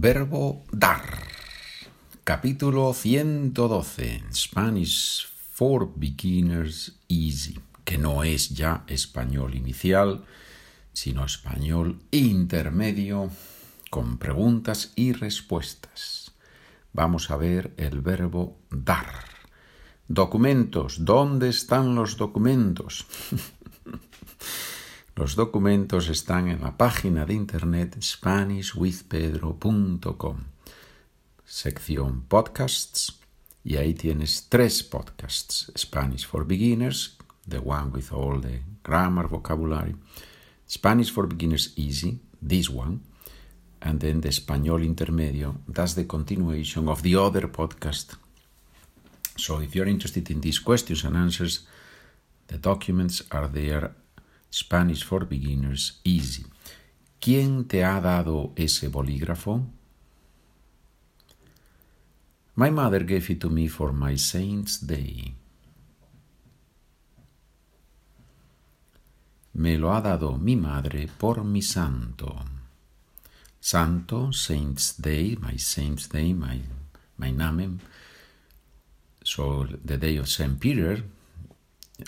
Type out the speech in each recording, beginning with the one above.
Verbo dar. Capítulo 112. Spanish for Beginners Easy. Que no es ya español inicial, sino español intermedio con preguntas y respuestas. Vamos a ver el verbo dar. Documentos. ¿Dónde están los documentos? Los documentos están en la página de internet SpanishWithPedro.com, sección podcasts, y ahí tienes tres podcasts: Spanish for Beginners, the one with all the grammar, vocabulary, Spanish for Beginners Easy, this one, and then the Español Intermedio, that's the continuation of the other podcast. So if you're interested in these questions and answers, the documents are there Spanish for Beginners Easy. ¿Quién te ha dado ese bolígrafo? My mother gave it to me for my Saint's Day. Me lo ha dado mi madre por mi santo. Santo, Saint's Day, my Saint's Day, my, my name. So the day of St. Peter,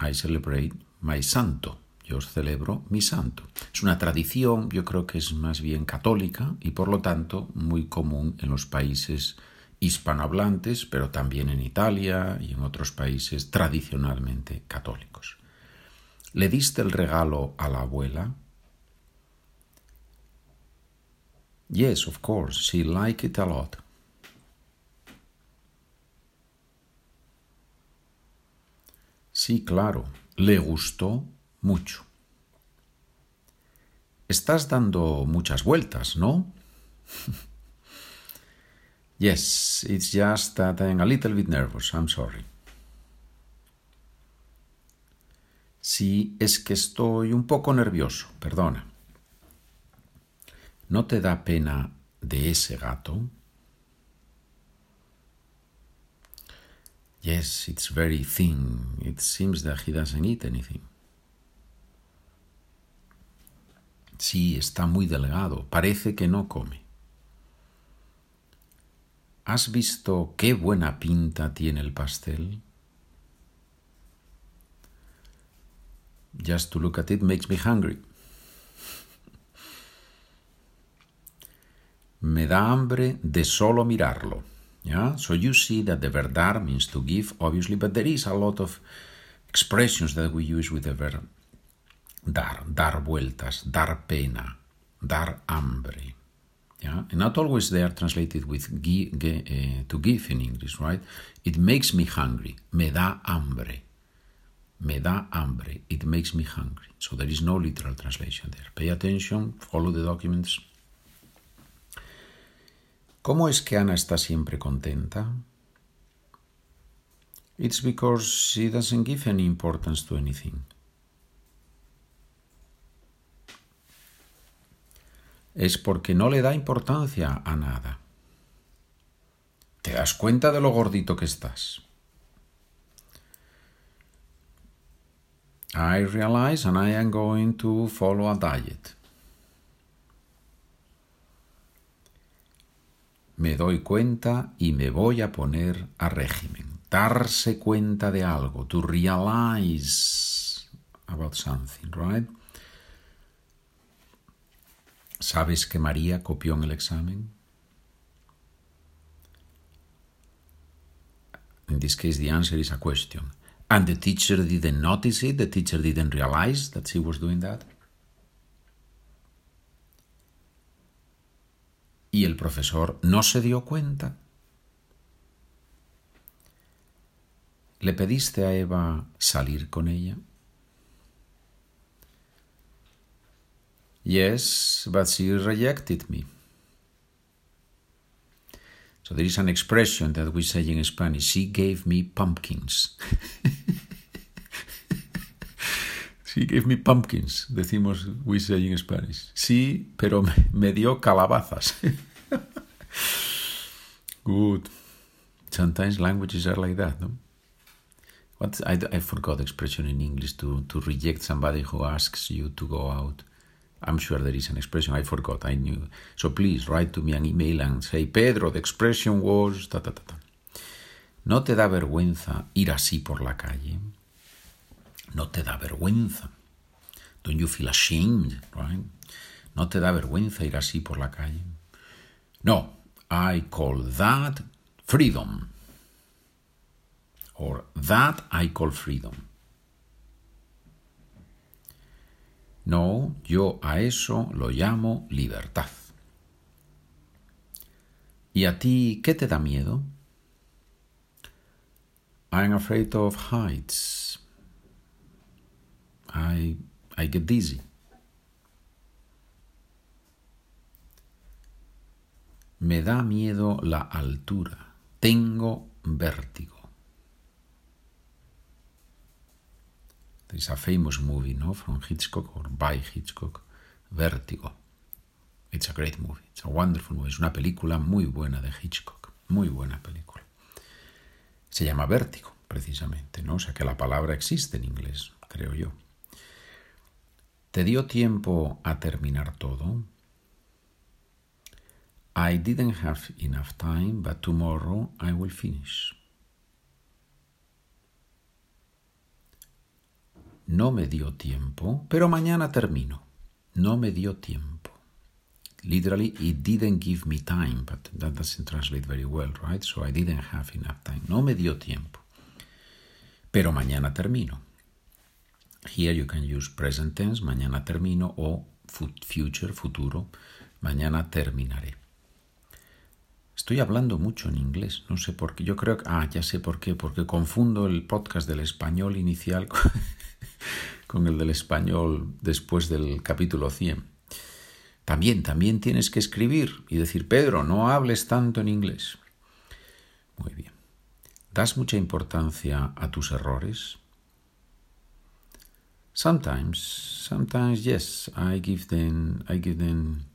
I celebrate my santo yo os celebro mi santo. Es una tradición, yo creo que es más bien católica y por lo tanto muy común en los países hispanohablantes, pero también en Italia y en otros países tradicionalmente católicos. ¿Le diste el regalo a la abuela? Yes, of course, she liked it a lot. Sí, claro, le gustó mucho. Estás dando muchas vueltas, ¿no? yes, it's just that I'm a little bit nervous. I'm sorry. Sí, es que estoy un poco nervioso, perdona. ¿No te da pena de ese gato? Yes, it's very thin. It seems that he doesn't eat anything. Sí, está muy delgado, parece que no come. ¿Has visto qué buena pinta tiene el pastel? Just to look at it makes me hungry. Me da hambre de solo mirarlo. Yeah? So you see that the verb dar means to give, obviously, but there is a lot of expressions that we use with the verb dar, dar vueltas, dar pena, dar hambre. Yeah? And not always they are translated with uh, to give in English, right? It makes me hungry. Me da hambre. Me da hambre. It makes me hungry. So there is no literal translation there. Pay attention, follow the documents. ¿Cómo es que Ana está siempre contenta? It's because she doesn't give any importance to anything. Es porque no le da importancia a nada. ¿Te das cuenta de lo gordito que estás? I realize and I am going to follow a diet. Me doy cuenta y me voy a poner a régimen. Darse cuenta de algo, to realize about something, right? ¿Sabes que María copió en el examen? In this case, the answer is a question. And the teacher didn't notice it, the teacher didn't realize that she was doing that. Y el profesor no se dio cuenta. ¿Le pediste a Eva salir con ella? Yes, but she rejected me. So there is an expression that we say in Spanish, she gave me pumpkins. she gave me pumpkins, decimos, we say in Spanish. Sí, pero me dio calabazas. Good. Sometimes languages are like that, no? What I, I forgot expression in English to, to reject somebody who asks you to go out. I'm sure there is an expression. I forgot. I knew. So please write to me an email and say, Pedro, the expression was. Ta, ta, ta, ta. ¿No te da vergüenza ir así por la calle? ¿No te da vergüenza? Don't you feel ashamed, right? ¿No te da vergüenza ir así por la calle? No, I call that freedom. Or that I call freedom. No, yo a eso lo llamo libertad. ¿Y a ti qué te da miedo? I'm afraid of heights. I, I get dizzy. Me da miedo la altura. Tengo vértigo. There's a famous movie, no, from Hitchcock or by Hitchcock, Vértigo. It's a great movie. It's a wonderful movie. Es una película muy buena de Hitchcock. Muy buena película. Se llama Vértigo, precisamente, ¿no? O sea que la palabra existe en inglés, creo yo. ¿Te dio tiempo a terminar todo? I didn't have enough time, but tomorrow I will finish. No me dio tiempo, pero mañana termino. No me dio tiempo. Literally, it didn't give me time, but that doesn't translate very well, right? So I didn't have enough time. No me dio tiempo. Pero mañana termino. Here you can use present tense, mañana termino, o future, futuro, mañana terminaré. Estoy hablando mucho en inglés, no sé por qué. Yo creo que. Ah, ya sé por qué. Porque confundo el podcast del español inicial con, con el del español después del capítulo 100. También, también tienes que escribir y decir, Pedro, no hables tanto en inglés. Muy bien. ¿Das mucha importancia a tus errores? Sometimes, sometimes yes, I give them, I give them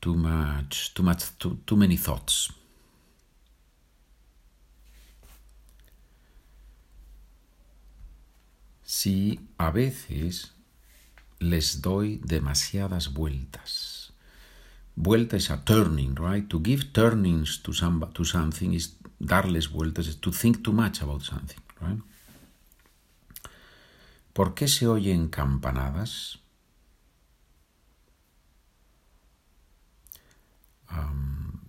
too much, too much, too, too many thoughts. Si a veces les doy demasiadas vueltas. Vuelta es a turning, right? To give turnings to, some, to something is darles vueltas, is to think too much about something, right? ¿Por qué se oyen campanadas? Um,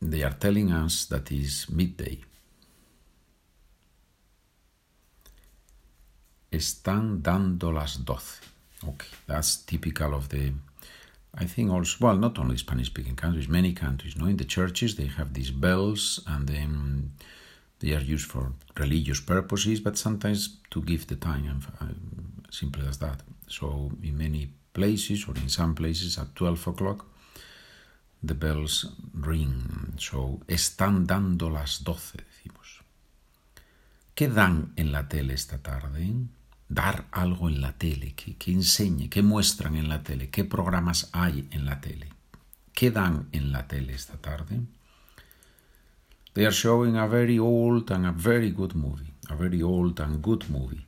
they are telling us that is midday. Están dando las doce. Okay, that's typical of the. I think also, well, not only Spanish speaking countries, many countries, no? In the churches, they have these bells and then they are used for religious purposes, but sometimes to give the time, uh, simple as that. So, in many places or in some places at 12 o'clock, the bells ring. So, están dando las doce, decimos. ¿Qué dan en la tele esta tarde? Dar algo en la tele, que, enseñe, que muestran en la tele, qué programas hay en la tele, qué dan en la tele esta tarde. They are showing a very old and a very good movie, a very old and good movie.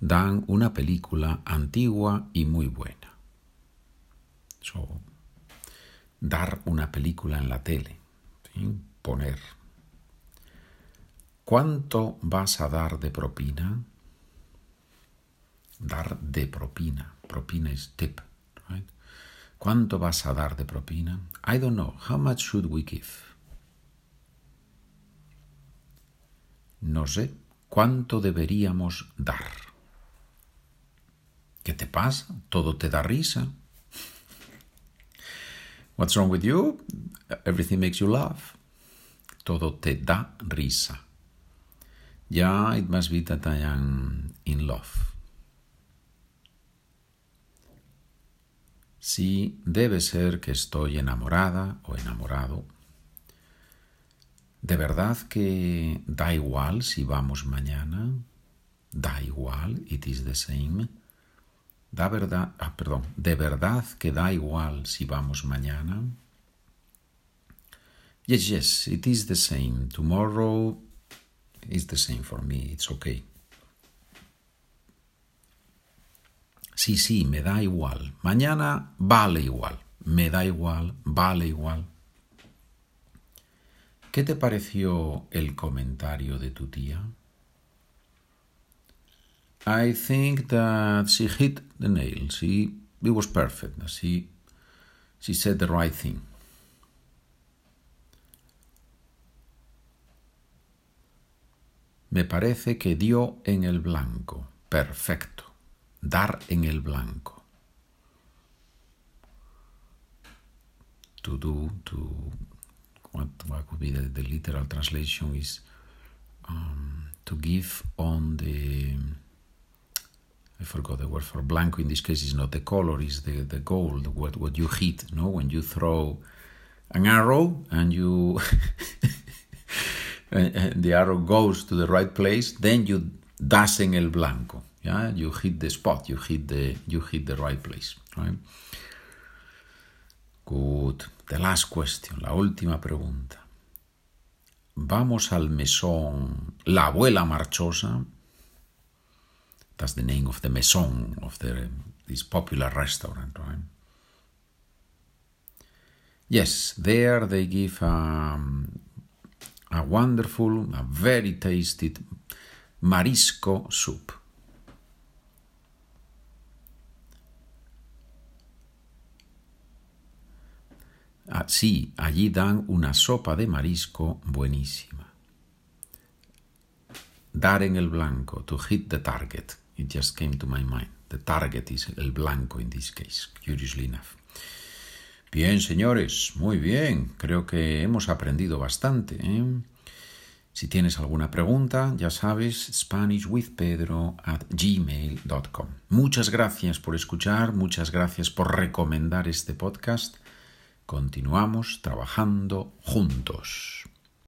Dan una película antigua y muy buena. So, dar una película en la tele, ¿sí? poner ¿Cuánto vas a dar de propina? Dar de propina. Propina es tip? ¿Cuánto vas a dar de propina? I don't know. How much should we give? No sé. ¿Cuánto deberíamos dar? ¿Qué te pasa? Todo te da risa. What's wrong with you? Everything makes you laugh. Todo te da risa. Ya it must be that I am in love. Sí, debe ser que estoy enamorada o enamorado. ¿De verdad que da igual si vamos mañana? Da igual, it is the same. Da verdad, ah, perdón, ¿de verdad que da igual si vamos mañana? Yes, yes, it is the same. Tomorrow It's the same for me, it's okay. Sí, sí, me da igual. Mañana vale igual. Me da igual, vale igual. ¿Qué te pareció el comentario de tu tía? I think that she hit the nail. She, it was perfect. She, she said the right thing. Me parece que dio en el blanco. Perfecto. Dar en el blanco. To do, to. What, what could be the, literal translation is um, to give on the. I forgot the word for blanco. In this case, is not the color; is the the goal. What what you hit. No, when you throw an arrow and you the arrow goes to the right place, then you das en el blanco. Yeah, you hit the spot. You hit the you hit the right place. Right? Good. The last question. La última pregunta. Vamos al mesón La Abuela Marchosa. That's the name of the maison of the, this popular restaurant, right? Yes, there they give um, a wonderful, a very tasty marisco soup. Ah, sí, allí dan una sopa de marisco buenísima. Dar en el blanco, to hit the target. It just came to my mind. The target is el blanco in this case, curiously enough. Bien, señores, muy bien. Creo que hemos aprendido bastante. ¿eh? Si tienes alguna pregunta, ya sabes, SpanishWithPedro at gmail.com. Muchas gracias por escuchar, muchas gracias por recomendar este podcast. Continuamos trabajando juntos.